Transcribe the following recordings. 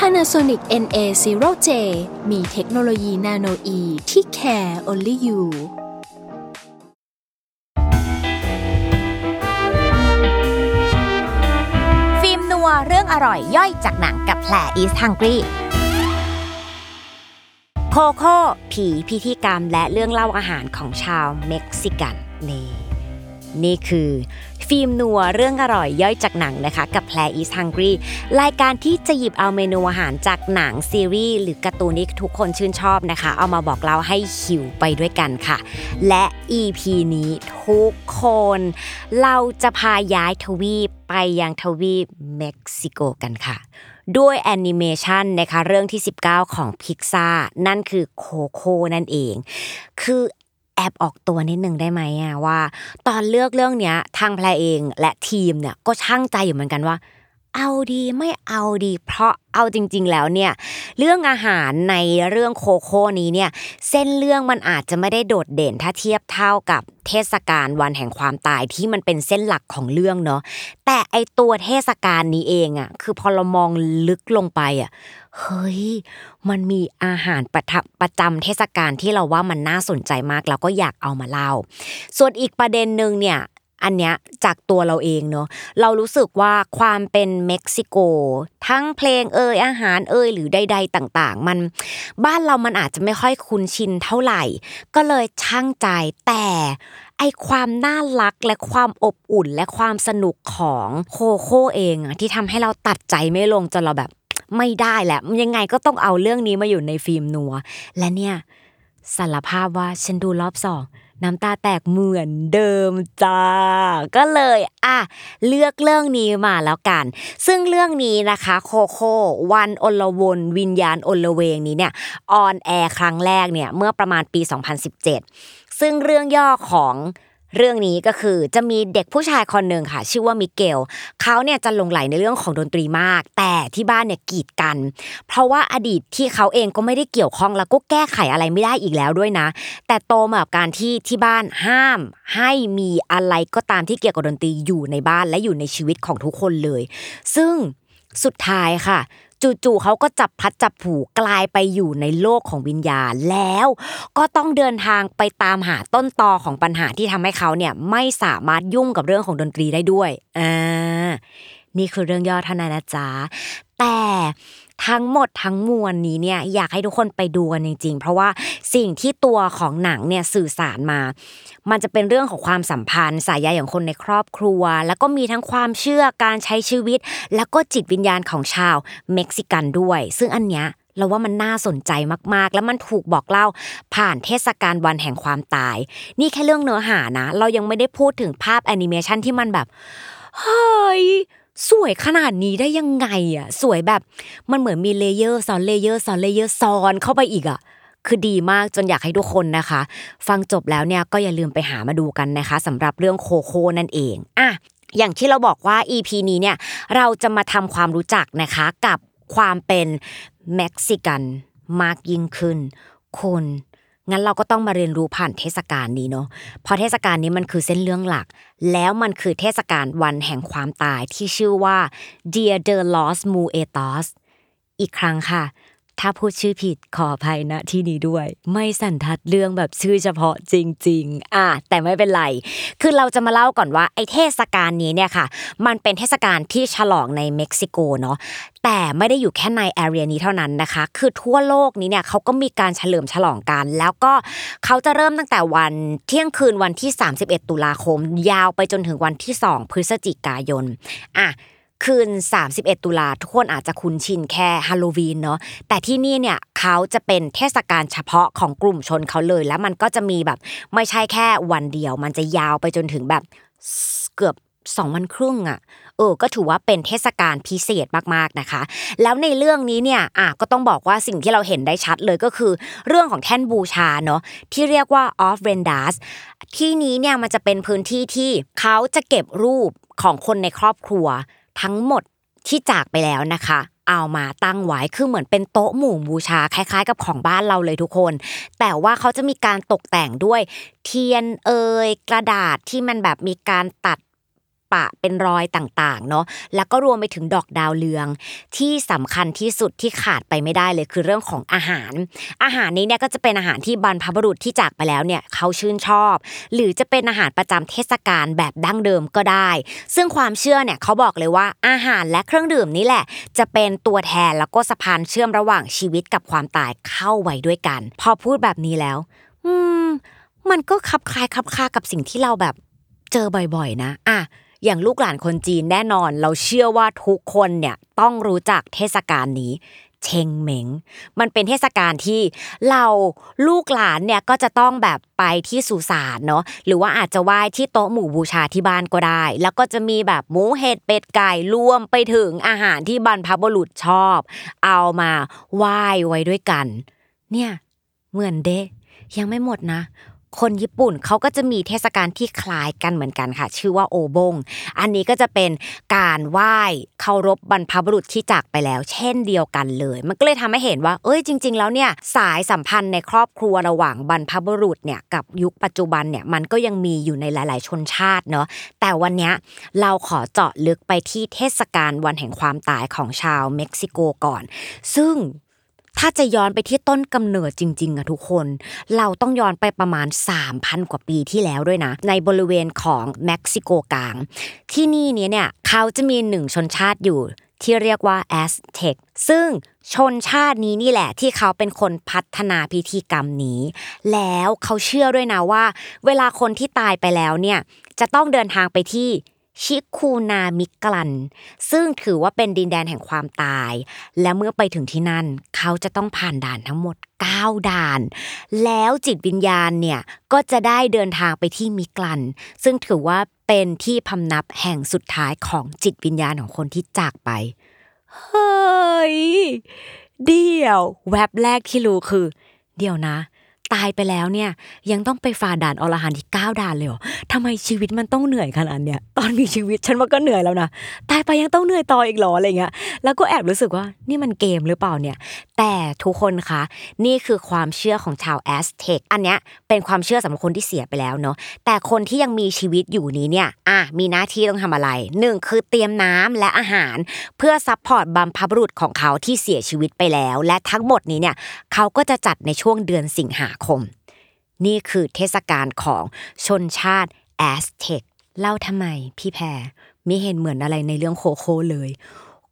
Panasonic NA0J มีเทคโนโลยีนาโนอีที่ care only you ฟิล์มนัวเรื่องอร่อยย่อยจากหนังกับแผลอีสฮังกี้โคโค่ผีพิธีกรรมและเรื่องเล่าอาหารของชาวเม็กซิกันนี่นี่คือ ฟิล์มนัวเรื่องอร่อยย่อยจากหนังนะคะ กับแพร is hungry รายการที่จะหยิบเอาเมนูอาหารจากหนังซีรีส์หรือการ์ตูนที่ทุกคนชื่นชอบนะคะ เอามาบอกเล่าให้หิวไปด้วยกันค่ะ และ EP นี้ทุกคน เราจะพาย้ายทวีปไปยังทวีปเม็กซิโกกันค่ะด้วยแอนิเมชันนะคะเรื่องที่ 19 ของพิกซ่านั่นคือ Coco นั่นเอง คือ แอบออกตัวนิดนึงได้ไหมอะว่า ตอนเลือกเรื่องเนี้ยทางแพรเองและทีมเนี่ยก็ช่างใจอยู่เหมือนกันว่า เอาดีไม่เอาดี เพราะเอาจริง ๆ แล้วเนี่ยเรื่องอาหารในเรื่องโคโค่นี้เนี่ยเส้นเรื่องมันอาจจะไม่ได้โดดเด่นถ้าเทียบเท่ากับเทศกาลวันแห่งความตายที่มันเป็นเส้นหลักของเรื่องเนาะแต่ไอตัวเทศกาลนี้เองอะคือพอเรามองลึกลงไปอะเฮ้ยมันมีอาหารประทับประจำเทศกาลที่เราว่ามันน่าสนใจมาก แล้วก็อยากเอามาเล่า ส่วนอีกประเด็นหนึ่งเนี่ย อันเนี้ยจากตัวเราเองเนาะเรารู้สึกว่าความเป็นเม็กซิโก ทั้งเพลงเอ่ยอาหารเอ่ยหรือใด ๆ ต่างๆ มันบ้านเรามันอาจจะไม่ค่อยคุ้นชินเท่าไหร่ ก็เลยช่างใจแต่ไอความน่ารักและความอบอุ่นและความสนุกของโคโค่เองอะที่ทำให้เราตัดใจไม่ลงจนเราแบบไม่ได้แหละยังไงก็ต้องเอาเรื่องนี้มาอยู่ในฟิล์มนัว และเนี่ยสารภาพว่าฉันดูรอบสอง น้ำตาแตกเหมือนเดิมจ้า ก็เลยอะเลือกเรื่องนี้มาแล้วกัน ซึ่งเรื่องนี้นะคะโคโค่วันอลวนวิญญาณอลเวงนี้เนี่ยออนแอร์ครั้งแรกเนี่ยเมื่อประมาณปี 2017 ซึ่งเรื่องย่อของ เรื่องนี้ก็คือจะมีเด็กผู้ชายคนหนึ่งค่ะ ชื่อว่ามิเกลเขาเนี่ยจะหลงไหลในเรื่องของดนตรีมาก แต่ที่บ้านเนี่ยกีดกัน เพราะว่าอดีตที่เขาเองก็ไม่ได้เกี่ยวข้องแล้วก็แก้ไขอะไรไม่ได้อีกแล้วด้วยนะ แต่โตมากับการที่ที่บ้านห้าม ให้มีอะไรก็ตามที่เกี่ยวกับดนตรีอยู่ในบ้านและอยู่ในชีวิตของทุกคนเลย ซึ่งสุดท้ายค่ะ จู่ๆเขาก็จับพัดจับผูกลายไปอยู่ในโลกของวิญญาณแล้ว ก็ต้องเดินทางไปตามหาต้นตอของปัญหาที่ทำให้เขาเนี่ยไม่สามารถยุ่งกับเรื่องของดนตรีได้ด้วยอ่านี่คือเรื่องย่อเท่านั้นนะจ๊ะแต่ ทั้งหมดทั้งมวลนี้เนี่ยอยากให้ทุกคนไปดูกันจริงๆ เพราะว่าสิ่งที่ตัวของหนังเนี่ยสื่อสารมา มันจะเป็นเรื่องของความสัมพันธ์ สายใยของคนในครอบครัว แล้วก็มีทั้งความเชื่อการใช้ชีวิต แล้วก็จิตวิญญาณของชาวเม็กซิกันด้วย ซึ่งอันเนี้ยเราว่ามันน่าสนใจมากๆ แล้วมันถูกบอกเล่าผ่านเทศกาลวันแห่งความตาย นี่แค่เรื่องเนื้อหานะ เรายังไม่ได้พูดถึงภาพแอนิเมชันที่มันแบบ เฮ้ย สวยขนาดนี้ได้ยังไงอะสวยแบบมันเหมือนมี layer ซ้อน layer ซ้อน layer ซ้อนเข้าไปอีกอะคือดีมากจนอยากให้ทุกคนนะคะ ฟังจบแล้วเนี่ยก็อย่าลืมไปหามาดูกันนะคะสำหรับเรื่อง Coco นั่นเองอะอย่างที่เราบอกว่า EP นี้เนี่ยเราจะมาทำความรู้จักนะคะกับความเป็นเม็กซิกันมากยิ่งขึ้น คน งั้นเราก็ต้องมาเรียนรู้ผ่านเทศกาลนี้เนาะเพราะเทศกาลนี้มันคือเส้นเรื่องหลัก แล้วมันคือเทศกาลวันแห่งความตายที่ชื่อว่า Dia de los Muertos อีกครั้งค่ะ ถ้าพูดชื่อผิดขออภัยณที่นี้ด้วย ไม่สันทัดเรื่องแบบชื่อเฉพาะจริง ๆ อะแต่ไม่เป็นไร คือเราจะมาเล่าก่อนว่าไอเทศกาลนี้เนี่ยค่ะ มันเป็นเทศกาลที่ฉลองในเม็กซิโกเนาะแต่ไม่ได้อยู่แค่ในแอเรียนี้เท่านั้นนะคะ คือทั่วโลกนี้เนี่ยเขาก็มีการเฉลิมฉลองกัน แล้วก็เขาจะเริ่มตั้งแต่วันเที่ยงคืนวันที่ 31 ตุลาคม ยาวไปจนถึงวันที่ 2 พฤศจิกายนอะ คืน 31 ตุลาทุกคนอาจจะคุ้นชินแค่ฮาโลวีนเนาะแต่ที่นี่เนี่ยเขาจะเป็นเทศกาลเฉพาะของกลุ่มชนเขาเลย แล้วมันก็จะมีแบบไม่ใช่แค่วันเดียว มันจะยาวไปจนถึงแบบเกือบสองวันครึ่งอะ เออ ก็ถือว่าเป็นเทศกาลพิเศษมากๆนะคะ แล้วในเรื่องนี้เนี่ย อะ ก็ต้องบอกว่าสิ่งที่เราเห็นได้ชัดเลยก็คือ เรื่องของแท่นบูชาเนาะ ที่เรียกว่า off r e n d a s ที่นี้เนี่ยมันจะเป็นพื้นที่ที่เขาจะเก็บรูปของคนในครอบครัว ทั้งหมดที่จากไปแล้วนะคะ เอามาตั้งไว้คือเหมือนเป็นโต๊ะหมู่บูชาคล้าย ๆ กับของบ้านเราเลยทุกคน แต่ว่าเขาจะมีการตกแต่งด้วย เทียนเอยกระดาษที่มันแบบมีการตัด ปะเป็นรอยต่างๆเนาะแล้วก็รวมไปถึงดอกดาวเรือง ที่สำคัญที่สุดที่ขาดไปไม่ได้เลยคือเรื่องของอาหาร อาหารนี้เนี่ยก็จะเป็นอาหารที่บรรพบุรุษที่จากไปแล้วเนี่ยเขาชื่นชอบ หรือจะเป็นอาหารประจำเทศกาลแบบดั้งเดิมก็ได้ ซึ่งความเชื่อเนี่ยเขาบอกเลยว่าอาหารและเครื่องดื่มนี่แหละ จะเป็นตัวแทนแล้วก็สะพานเชื่อมระหว่างชีวิตกับความตายเข้าไว้ด้วยกัน พอพูดแบบนี้แล้ว อืม มันก็คลับคล้ายคลับคากับสิ่งที่เราแบบเจอบ่อยๆ นะ อะ อย่างลูกหลานคนจีนแน่นอน เราเชื่อว่าทุกคนเนี่ยต้องรู้จักเทศกาลนี้เชงเหมงมันเป็นเทศกาลที่เราลูกหลานเนี่ยก็จะต้องแบบไปที่สุสานเนาะหรือว่าอาจจะไหว้ที่โต๊ะหมู่บูชาที่บ้านก็ได้ แล้วก็จะมีแบบหมูเห็ดเป็ดไก่รวมไปถึงอาหารที่บรรพบุรุษชอบ เอามาไหว้ไว้ด้วยกัน เนี่ยเหมือนเดยังไม่หมดนะ คนญี่ปุ่นเขาก็จะมีเทศกาลที่คล้ายกันเหมือนกันค่ะ ชื่อว่าโอบง อันนี้ก็จะเป็นการไหว้เคารพบรรพบุรุษที่จากไปแล้ว เช่นเดียวกันเลย มันก็เลยทำให้เห็นว่า เอ้ยจริง ๆ แล้วเนี่ยสายสัมพันธ์ในครอบครัวระหว่างบรรพบุรุษเนี่ยกับยุคปัจจุบันเนี่ยมันก็ยังมีอยู่ในหลาย ๆ ชนชาติเนาะแต่วันนี้เราขอเจาะลึกไปที่เทศกาลวันแห่งความตายของชาวเม็กซิโกก่อน ซึ่ง ถ้าจะย้อนไปที่ต้นกำเนิดจริงๆอะทุกคน เราต้องย้อนไปประมาณ 3,000 กว่าปีที่แล้วด้วยนะ ในบริเวณของเม็กซิโกกลาง ที่นี่เนี้ยเนี่ยเขาจะมีหนึ่งชนชาติอยู่ที่เรียกว่าแอสเท็กซึ่งชนชาตินี้นี่แหละที่เขาเป็นคนพัฒนาพิธีกรรมนี้ แล้วเขาเชื่อด้วยนะว่า เวลาคนที่ตายไปแล้วเนี่ยจะต้องเดินทางไปที่ ชิคูนามิกลัน ซึ่งถือว่าเป็นดินแดนแห่งความตาย และเมื่อไปถึงที่นั่น เขาจะต้องผ่านด่านทั้งหมด 9 ด่าน แล้วจิตวิญญาณเนี่ย ก็จะได้เดินทางไปที่มิกลัน ซึ่งถือว่าเป็นที่พำนับแห่งสุดท้ายของจิตวิญญาณของคนที่จากไป เฮ้ย เดี๋ยว แวบแรกที่รู้คือ เดี๋ยวนะ ตายไปแล้วเนี่ย ยังต้องไปฝ่าด่านอรหันต์ที่9ด่านเลยเหรอทำไมชีวิตมันต้องเหนื่อยขนาดเนี้ยตอนมีชีวิตฉันว่าก็เหนื่อยแล้วนะตายไปยังต้องเหนื่อยต่ออีกหรออะไรเงี้ยแล้วก็แอบรู้สึกว่านี่มันเกมหรือเปล่าเนี่ย แต่ทุกคนคะนี่คือความเชื่อของชาวแอสเท็กอันเนี้ยเป็นความเชื่อสำหรับคนที่เสียไปแล้วเนาะแต่คนที่ยังมีชีวิตอยู่นี้เนี่ยอะมีหน้าที่ต้องทำอะไรหนึ่งคือเตรียมน้ำและอาหาร เพื่อ support บรรพบุรุษของเขาที่เสียชีวิตไปแล้ว และทั้งหมดนี้เนี่ยเขาก็จะจัดในช่วงเดือนสิงหาคม นี่คือเทศกาลของชนชาติแอสเท็กเล่าทำไมพี่แพรไม่เห็นเหมือนอะไรในเรื่อง Coco เลย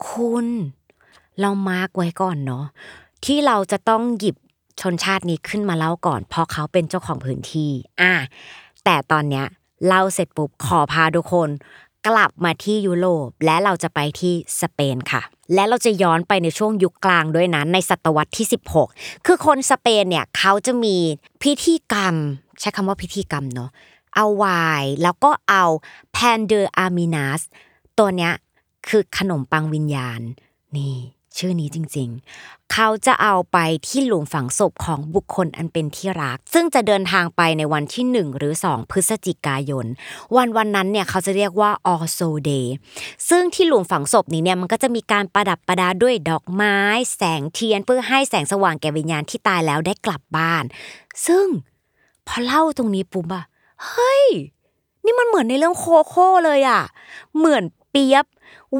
คุณ เรา mark ไว้ก่อนเนาะที่เราจะต้องหยิบชนชาตินี้ขึ้นมาเล่าก่อน เพราะเขาเป็นเจ้าของพื้นที่ อะแต่ตอนเนี้ยเล่าเสร็จปุ๊บขอพาทุกคน กลับมาที่ยุโรปและเราจะไปที่สเปนค่ะ และเราจะย้อนไปในช่วงยุคกลางด้วยนะในศตวรรษที่ 16 คือคนสเปนเนี่ยเขาจะมีพิธีกรรม ใช้คำว่าพิธีกรรมเนาะเอาไวน์แล้วก็เอา pan de ánimas ตัวเนี้ยคือขนมปังวิญญาณนี่ ชื่อนี้จริงๆ เขาจะเอาไปที่หลุมฝังศพของบุคคลอันเป็นที่รัก ซึ่งจะเดินทางไปในวันที่ 1 หรือ 2 พฤศจิกายน วันวันนั้นเนี่ยเขาจะเรียกว่า All Soul Day ซึ่งที่หลุมฝังศพนี้เนี่ยมันก็จะมีการประดับประดาด้วยดอกไม้ แสงเทียนเพื่อให้แสงสว่างแก่วิญญาณที่ตายแล้วได้กลับบ้าน ซึ่งพอเล่าตรงนี้ปุ๊บอะเฮ้ย นี่มันเหมือนในเรื่องโคโค่เลยอะเหมือนเปียบ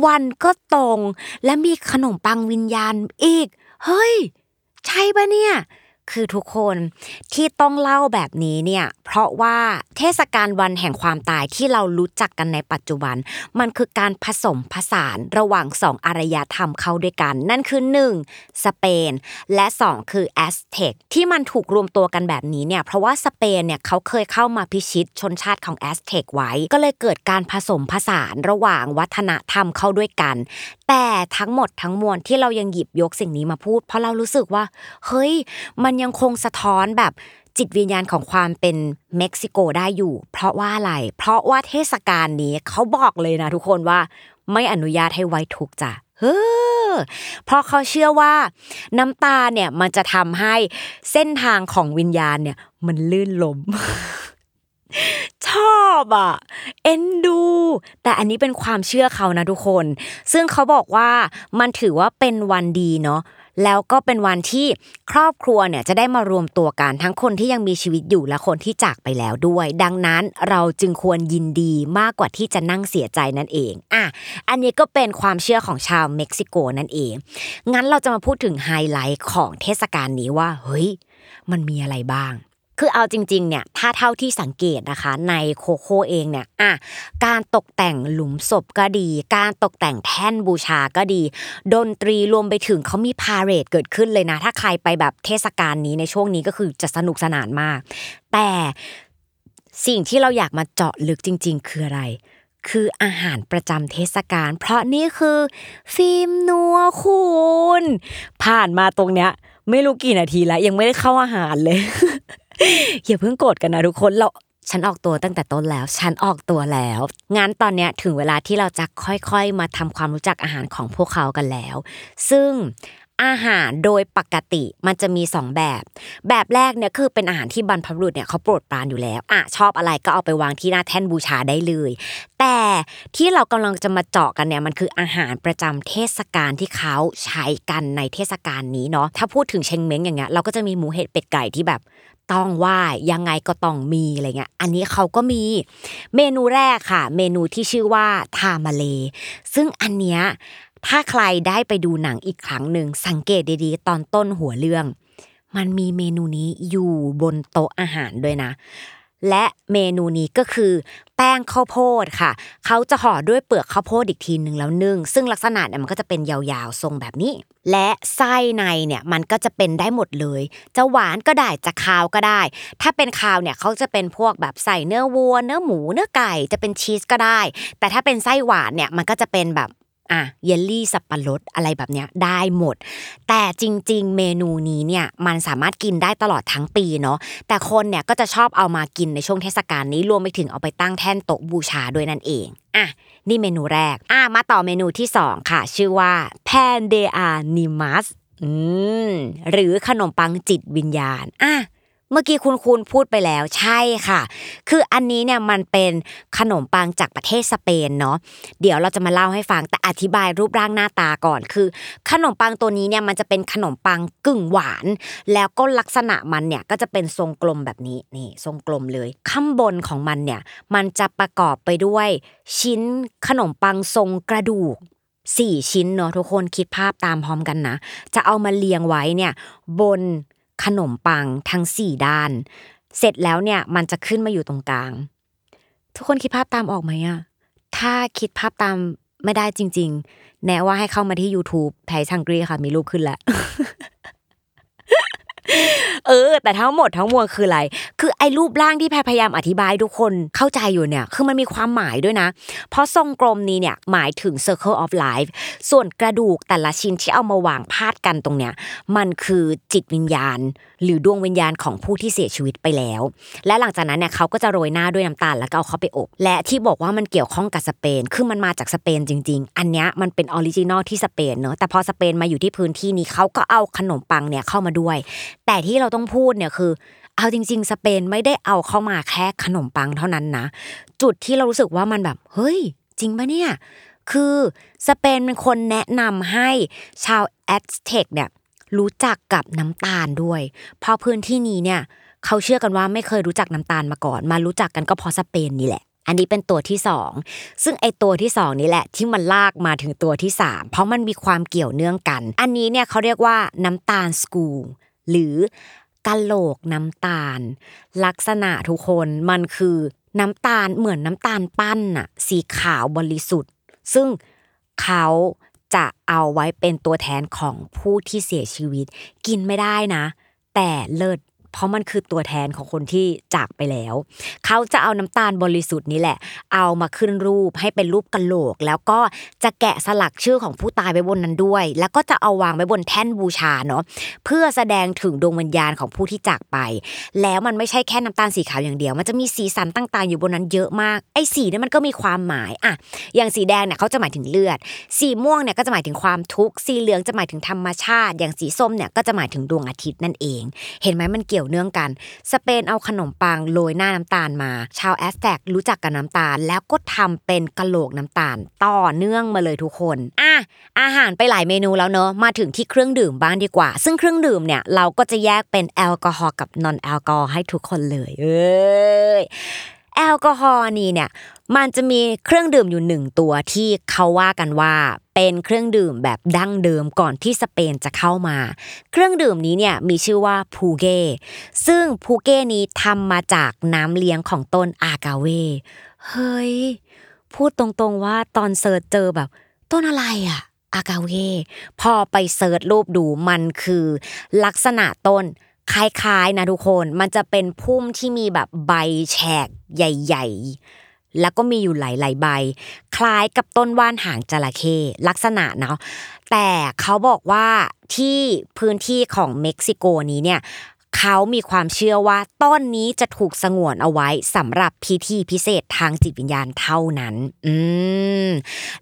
วันก็ตรง และมีขนมปังวิญญาณอีก เฮ้ย ใช่ปะเนี่ย คือทุกคนที่ต้องเล่าแบบนี้เนี่ยเพราะว่าเทศกาลวันแห่งความตายที่เรารู้จักกันในปัจจุบัน มันคือการผสมผสานระหว่างสองอารยธรรมเข้าด้วยกัน นั่นคือ 1. สเปน และ 2 คือแอสเท็กที่มันถูกรวมตัวกันแบบนี้เนี่ยเพราะว่าสเปนเนี่ยเขาเคยเข้ามาพิชิตชนชาติของแอสเท็กไว้ ก็เลยเกิดการผสมผสานระหว่างวัฒนธรรมเข้าด้วยกัน แต่ทั้งหมดทั้งมวลที่เรายังหยิบยกสิ่งนี้มาพูด เพราะเรารู้สึกว่าเฮ้ยมันมันยังคงสะท้อนแบบจิตวิญญาณของความเป็นเม็กซิโกได้อยู่ เพราะว่าอะไร เพราะว่าเทศกาลนี้เขาบอกเลยนะทุกคนว่าไม่อนุญาตให้ไว้ทุกจ้ะเฮ้อเพราะเขาเชื่อว่าน้ำตาเนี่ยมันจะทำให้เส้นทางของวิญญาณเนี่ยมันลื่นลม ชอบอะ เอ็นดู แต่อันนี้เป็นความเชื่อเขานะทุกคน ซึ่งเขาบอกว่ามันถือว่าเป็นวันดีเนาะแล้วก็เป็นวันที่ครอบครัวเนี่ยจะได้มารวมตัวกันทั้งคนที่ยังมีชีวิตอยู่และคนที่จากไปแล้วด้วย ดังนั้นเราจึงควรยินดีมากกว่าที่จะนั่งเสียใจนั่นเองอะอันนี้ก็เป็นความเชื่อของชาวเม็กซิโกนั่นเอง งั้นเราจะมาพูดถึงไฮไลท์ของเทศกาลนี้ว่าเฮ้ยมันมีอะไรบ้าง คือเอาจริงๆเนี่ยถ้าเท่าที่สังเกตนะคะ ในโคโค่เองเนี่ยอะการตกแต่งหลุมศพก็ดี การตกแต่งแท่นบูชาก็ดี ดนตรีรวมไปถึงเขามีพาเหรดเกิดขึ้นเลยนะ ถ้าใครไปแบบเทศกาลนี้ในช่วงนี้ก็คือจะสนุกสนานมาก แต่สิ่งที่เราอยากมาเจาะลึกจริง ๆ คืออะไรคืออาหารประจำเทศกาลเพราะนี่คือฟิล์มนัวคุณ ผ่านมาตรงเนี้ย ไม่รู้กี่นาทีแล้ว ยังไม่ได้เข้าอาหารเลย อย่าเพิ่งโกรธกันนะทุกคนเราฉันออกตัวตั้งแต่ต้นแล้ว ฉันออกตัวแล้ว งานตอนเนี้ยถึงเวลาที่เราจะค่อยๆ มาทำความรู้จักอาหารของพวกเขากันแล้ว ซึ่ง อาหารโดยปกติมันจะมีสองแบบ แบบแรกเนี่ยคือเป็นอาหารที่บรรพบุรุษเนี่ยเขาโปรดปรานอยู่แล้วอะชอบอะไรก็เอาไปวางที่หน้าแท่นบูชาได้เลย แต่ที่เรากำลังจะมาเจาะกันเนี่ยมันคืออาหารประจำเทศกาลที่เขาใช้กันในเทศกาลนี้เนาะถ้าพูดถึงเชงเม้งอย่างเงี้ยเราก็จะมีหมูเห็ดเป็ดไก่ที่แบบต้องไหว้ยังไงก็ต้องมีอะไรเงี้ย อันนี้เขาก็มีเมนูแรกค่ะ เมนูที่ชื่อว่าทามาเล ซึ่งอันเนี้ย ถ้าใครได้ไปดูหนังอีกครั้งหนึ่งสังเกตดีๆ ตอนต้นหัวเรื่อง มันมีเมนูนี้อยู่บนโต๊ะอาหารด้วยนะ และเมนูนี้ก็คือ แป้งข้าวโพดค่ะ เขาจะห่อด้วยเปลือกข้าวโพดอีกทีหนึ่งแล้วนึ่งซึ่งลักษณะเนี่ยมันก็จะเป็นยาวๆทรงแบบนี้ และไส้ในเนี่ยมันก็จะเป็นได้หมดเลย จะหวานก็ได้จะคาวก็ได้ ถ้าเป็นคาวเนี่ยเขาจะเป็นพวกแบบใส่เนื้อวัว เนื้อหมูเนื้อไก่จะเป็นชีสก็ได้ แต่ถ้าเป็นไส้หวานเนี่ยมันก็จะเป็นแบบ อะเยลลี่สับปะรดอะไรแบบเนี้ยได้หมด แต่จริง ๆ เมนูนี้เนี่ยมันสามารถกินได้ตลอดทั้งปีเนาะแต่คนเนี่ยก็จะชอบเอามากินในช่วงเทศกาลนี้รวมไปถึงเอาไปตั้งแท่นโต๊ะบูชาด้วยนั่นเองอะนี่เมนูแรกอะมาต่อเมนูที่สองค่ะ ชื่อว่า pan de animas อืมหรือขนมปังจิตวิญญาณอะ เมื่อกี้คุณคุณพูดไปแล้วใช่ค่ะ คืออันนี้เนี่ยมันเป็นขนมปังจากประเทศสเปนเนาะเดี๋ยวเราจะมาเล่าให้ฟังแต่อธิบายรูปร่างหน้าตาก่อนคือ ขนมปังตัวนี้เนี่ยมันจะเป็นขนมปังกึ่งหวาน แล้วก็ลักษณะมันเนี่ยก็จะเป็นทรงกลมแบบนี้นี่ทรงกลมเลย ข้างบนของมันเนี่ยมันจะประกอบไปด้วยชิ้นขนมปังทรงกระดูกสี่ชิ้นเนาะทุกคนคิดภาพตามพร้อมกันนะ จะเอามาเรียงไว้เนี่ยบน ขนมปังทั้งสี่ด้าน เสร็จแล้วเนี่ยมันจะขึ้นมาอยู่ตรงกลาง ทุกคนคิดภาพตามออกไหมอะถ้าคิดภาพตามไม่ได้จริง ๆ แนะว่าให้เข้ามาที่ YouTube แพรชังกรีค่ะมีรูปขึ้นแล้ว เออ แต่ทั้งหมดทั้งมวลคืออะไร คือไอ้รูปร่างที่แพรพยายามอธิบายทุกคนเข้าใจอยู่เนี่ย คือมันมีความหมายด้วยนะ เพราะทรงกลมนี้เนี่ยหมายถึง circle of life ส่วนกระดูกแต่ละชิ้นที่เอามาวางพาดกันตรงเนี้ย มันคือจิตวิญญาณ หรือดวงวิญญาณของผู้ที่เสียชีวิตไปแล้ว และหลังจากนั้นเนี่ยเขาก็จะโรยหน้าด้วยน้ำตาลแล้วก็เอาเขาไปอบ และที่บอกว่ามันเกี่ยวข้องกับสเปน คือมันมาจากสเปนจริง ๆ อันเนี้ยมันเป็น original ที่สเปนเนอะแต่พอสเปนมาอยู่ที่พื้นที่นี้เขาก็เอาขนมปังเนี่ยเข้ามาด้วย แต่ที่เราต้องพูดเนี่ยคือ เอาจริง ๆ สเปนไม่ได้เอาเข้ามาแค่ขนมปังเท่านั้นนะ จุดที่เรารู้สึกว่ามันแบบ เฮ้ย จริงปะเนี่ย คือสเปนเป็นคนแนะนำให้ชาวแอตเทกเนี่ยรู้จักกับน้ำตาลด้วย เพราะพื้นที่นี้เนี่ยเขาเชื่อกันว่าไม่เคยรู้จักน้ำตาลมาก่อน มารู้จักกันก็เพราะสเปนนี่แหละ อันนี้เป็นตัวที่สองซึ่งไอตัวที่สองนี่แหละที่มันลากมาถึงตัวที่สามเพราะมันมีความเกี่ยวเนื่องกัน อันนี้เนี่ยเขาเรียกว่าน้ำตาลสกูหรือ กะโหลกน้ำตาล ลักษณะทุกคนมันคือน้ำตาลเหมือนน้ำตาลปั้นน่ะสีขาวบริสุทธิ์ ซึ่งเขาจะเอาไว้เป็นตัวแทนของผู้ที่เสียชีวิต กินไม่ได้นะ แต่เลิศ เพราะมันคือตัวแทนของคนที่จากไปแล้ว เขาจะเอาน้ำตาลบริสุทธิ์นี้แหละ เอามาขึ้นรูปให้เป็นรูปกระโหลก แล้วก็จะแกะสลักชื่อของผู้ตายไว้บนนั้นด้วย แล้วก็จะเอาวางไว้บนแท่นบูชาเนาะเพื่อแสดงถึงดวงวิญญาณของผู้ที่จากไป แล้วมันไม่ใช่แค่น้ำตาลสีขาวอย่างเดียว มันจะมีสีสันต่างๆ อยู่บนนั้นเยอะมากไอ้สีนี่ยมันก็มีความหมายอะอย่างสีแดงเนี่ยเขาจะหมายถึงเลือด สีม่วงเนี่ยก็จะหมายถึงความทุกข์สีเหลืองจะหมายถึงธรรมชาติ อย่างสีส้มเนี่ยก็จะหมายถึงดวงอาทิตย์นั่นเอง เห็นไหมมันเกี่ยวเนื่องกัน สเปนเอาขนมปังโรยหน้าน้ำตาลมา ชาวแอสเท็กรู้จักกับน้ำตาล แล้วก็ทำเป็นกะโหลกน้ำตาล ต่อเนื่องมาเลยทุกคนอะอาหารไปหลายเมนูแล้วเนอะมาถึงที่เครื่องดื่มบ้างดีกว่า ซึ่งเครื่องดื่มเนี่ยเราก็จะแยกเป็นแอลกอฮอล์กับ non แอลกอฮอล์ให้ทุกคนเลย เอ้ย แอลกอฮอล์นี่เนี่ยมันจะมีเครื่องดื่มอยู่หนึ่งตัวที่เขาว่ากันว่าเป็นเครื่องดื่มแบบดั้งเดิมก่อนที่สเปนจะเข้ามา เครื่องดื่มนี้เนี่ยมีชื่อว่า pulqueซึ่ง pulque นี้ทำมาจากน้ำเลี้ยงของต้น agave เฮ้ยพูดตรงๆว่าตอน search เจอแบบต้นอะไรอะ agave พอไป search รูปดูมันคือ ลักษณะต้น คล้ายๆนะทุกคนมันจะเป็นพุ่มที่มีแบบใบแฉกใหญ่ ๆ แล้วก็มีอยู่หลายๆใบ คล้ายกับต้นว่านหางจระเข้ลักษณะเนาะแต่เขาบอกว่าที่พื้นที่ของเม็กซิโกนี้เนี่ย เขามีความเชื่อว่าต้นนี้จะถูกสงวนเอาไว้สำหรับพิธีพิเศษทางจิตวิญญาณเท่านั้น อืม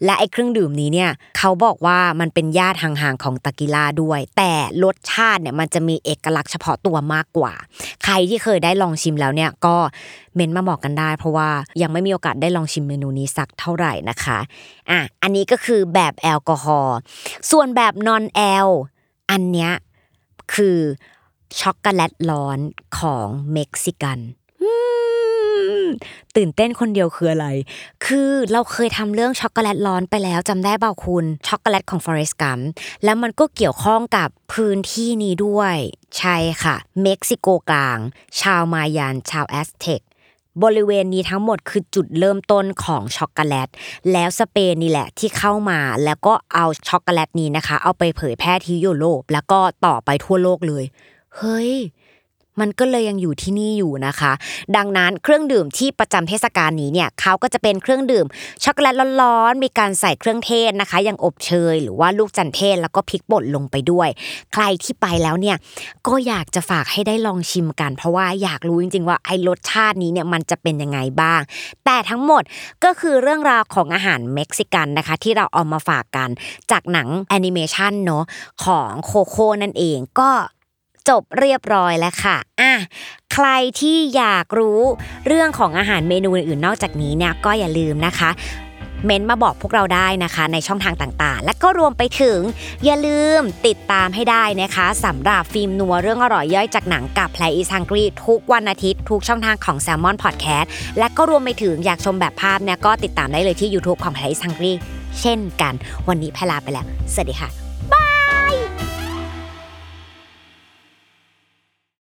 และไอ้เครื่องดื่มนี้เนี่ย เขาบอกว่ามันเป็นญาติห่างๆของตะกิล่าด้วย แต่รสชาติเนี่ยมันจะมีเอกลักษณ์เฉพาะตัวมากกว่า ใครที่เคยได้ลองชิมแล้วเนี่ยก็เมนมาบอกกันได้ เพราะว่ายังไม่มีโอกาสได้ลองชิมเมนูนี้สักเท่าไหร่นะคะอะอันนี้ก็คือแบบแอลกอฮอล์ส่วนแบบ non-al อันเนี้ยคือ ช็อกโกแลตร้อนของเม็กซิกันตื่นเต้นคนเดียวคืออะไร คือเราเคยทำเรื่องช็อกโกแลตร้อนไปแล้วจำได้เปล่าคุณช็อกโกแลตของ Forrest Gump แล้วมันก็เกี่ยวข้องกับพื้นที่นี้ด้วย ใช่ค่ะ เม็กซิโกกลาง ชาวมายันชาวแอสเท็กบริเวณนี้ทั้งหมดคือจุดเริ่มต้นของช็อกโกแลต แล้วสเปนนี่แหละที่เข้ามาแล้วก็เอาช็อกโกแลตนี้นะคะ เอาไปเผยแพร่ที่ยุโรปแล้วก็ต่อไปทั่วโลกเลย เฮ้ยมันก็เลยยังอยู่ที่นี่อยู่นะคะ ดังนั้นเครื่องดื่มที่ประจำเทศกาลนี้เนี่ยเขาก็จะเป็นเครื่องดื่มช็อกโกแลตร้อนๆมีการใส่เครื่องเทศนะคะอย่างอบเชยหรือว่าลูกจันเทศแล้วก็พริกป่นลงไปด้วย ใครที่ไปแล้วเนี่ยก็อยากจะฝากให้ได้ลองชิมกัน เพราะว่าอยากรู้จริงๆว่าไอ้รสชาตินี้เนี่ยมันจะเป็นยังไงบ้าง แต่ทั้งหมดก็คือเรื่องราวของอาหารเม็กซิกันนะคะ ที่เราเอามาฝากกันจากหนังแอนิเมชันเนาะของโคโค่นั่นเองก็ จบเรียบร้อยแล้วค่ะอะใครที่อยากรู้เรื่องของอาหารเมนูอื่นๆนอกจากนี้เนี่ยก็อย่าลืมนะคะเม้นมาบอกพวกเราได้นะคะ ในช่องทางต่างๆ และก็รวมไปถึง อย่าลืมติดตามให้ได้นะคะสำหรับฟิล์มนัวเรื่องอร่อยย่อยจากหนังกับ Play is Hungry ทุกวันอาทิตย์ ทุกช่องทางของ Salmon Podcast และก็รวมไปถึงอยากชมแบบภาพเนี่ยก็ติดตามได้เลยที่ YouTube ของ Play is Hungry เช่นกัน วันนี้แพลลาไปแล้ว สวัสดีค่ะ